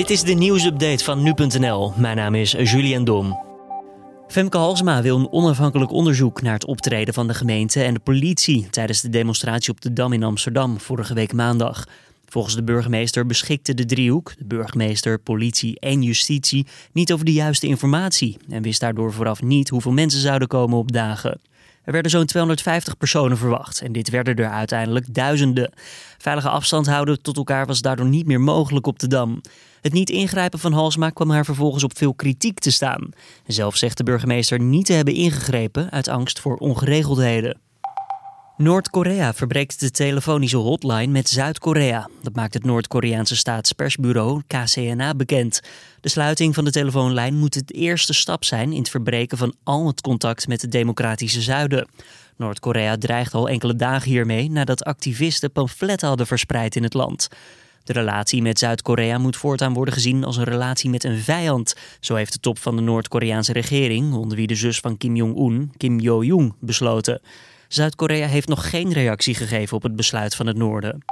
Dit is de nieuwsupdate van nu.nl. Mijn naam is Julian Dom. Femke Halsema wil een onafhankelijk onderzoek naar het optreden van de gemeente en de politie tijdens de demonstratie op de Dam in Amsterdam vorige week maandag. Volgens de burgemeester beschikte de driehoek, de burgemeester, politie en justitie, niet over de juiste informatie en wist daardoor vooraf niet hoeveel mensen zouden komen op dagen. Er werden zo'n 250 personen verwacht en dit werden er uiteindelijk duizenden. Veilige afstand houden tot elkaar was daardoor niet meer mogelijk op de Dam. Het niet ingrijpen van Halsma kwam haar vervolgens op veel kritiek te staan. Zelf zegt de burgemeester niet te hebben ingegrepen uit angst voor ongeregeldheden. Noord-Korea verbreekt de telefonische hotline met Zuid-Korea. Dat maakt het Noord-Koreaanse staatspersbureau KCNA bekend. De sluiting van de telefoonlijn moet het eerste stap zijn in het verbreken van al het contact met het democratische zuiden. Noord-Korea dreigt al enkele dagen hiermee nadat activisten pamfletten hadden verspreid in het land. De relatie met Zuid-Korea moet voortaan worden gezien als een relatie met een vijand. Zo heeft de top van de Noord-Koreaanse regering, onder wie de zus van Kim Jong-un, Kim Jo-jong, besloten. Zuid-Korea heeft nog geen reactie gegeven op het besluit van het Noorden.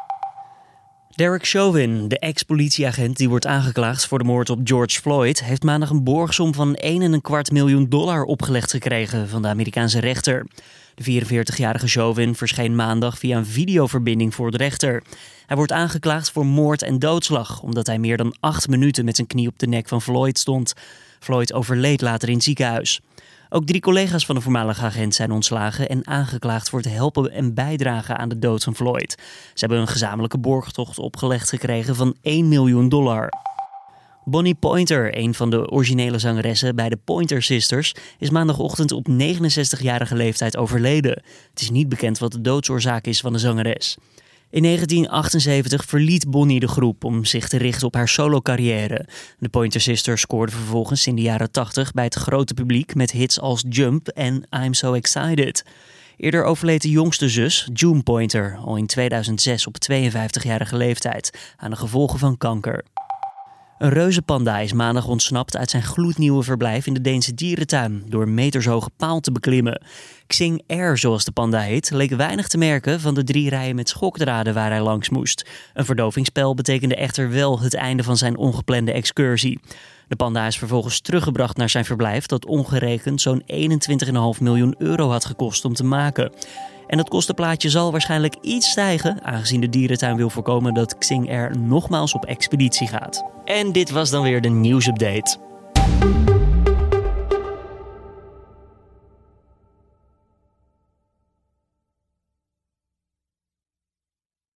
Derek Chauvin, de ex-politieagent die wordt aangeklaagd voor de moord op George Floyd, heeft maandag een borgsom van 1,25 miljoen dollar opgelegd gekregen van de Amerikaanse rechter. De 44-jarige Chauvin verscheen maandag via een videoverbinding voor de rechter. Hij wordt aangeklaagd voor moord en doodslag, omdat hij meer dan acht minuten met zijn knie op de nek van Floyd stond. Floyd overleed later in het ziekenhuis. Ook drie collega's van de voormalige agent zijn ontslagen en aangeklaagd voor het helpen en bijdragen aan de dood van Floyd. Ze hebben een gezamenlijke borgtocht opgelegd gekregen van 1 miljoen dollar. Bonnie Pointer, een van de originele zangeressen bij de Pointer Sisters, is maandagochtend op 69-jarige leeftijd overleden. Het is niet bekend wat de doodsoorzaak is van de zangeres. In 1978 verliet Bonnie de groep om zich te richten op haar solo-carrière. De Pointer Sisters scoorden vervolgens in de jaren 80 bij het grote publiek met hits als Jump en I'm So Excited. Eerder overleed de jongste zus, June Pointer, al in 2006 op 52-jarige leeftijd aan de gevolgen van kanker. Een reuzenpanda is maandag ontsnapt uit zijn gloednieuwe verblijf in de Deense dierentuin door metershoge paal te beklimmen. Xing Air, zoals de panda heet, leek weinig te merken van de drie rijen met schokdraden waar hij langs moest. Een verdovingsspel betekende echter wel het einde van zijn ongeplande excursie. De panda is vervolgens teruggebracht naar zijn verblijf dat ongerekend zo'n 21,5 miljoen euro had gekost om te maken. En dat kostenplaatje zal waarschijnlijk iets stijgen, aangezien de dierentuin wil voorkomen dat Xing Air nogmaals op expeditie gaat. En dit was dan weer de nieuwsupdate.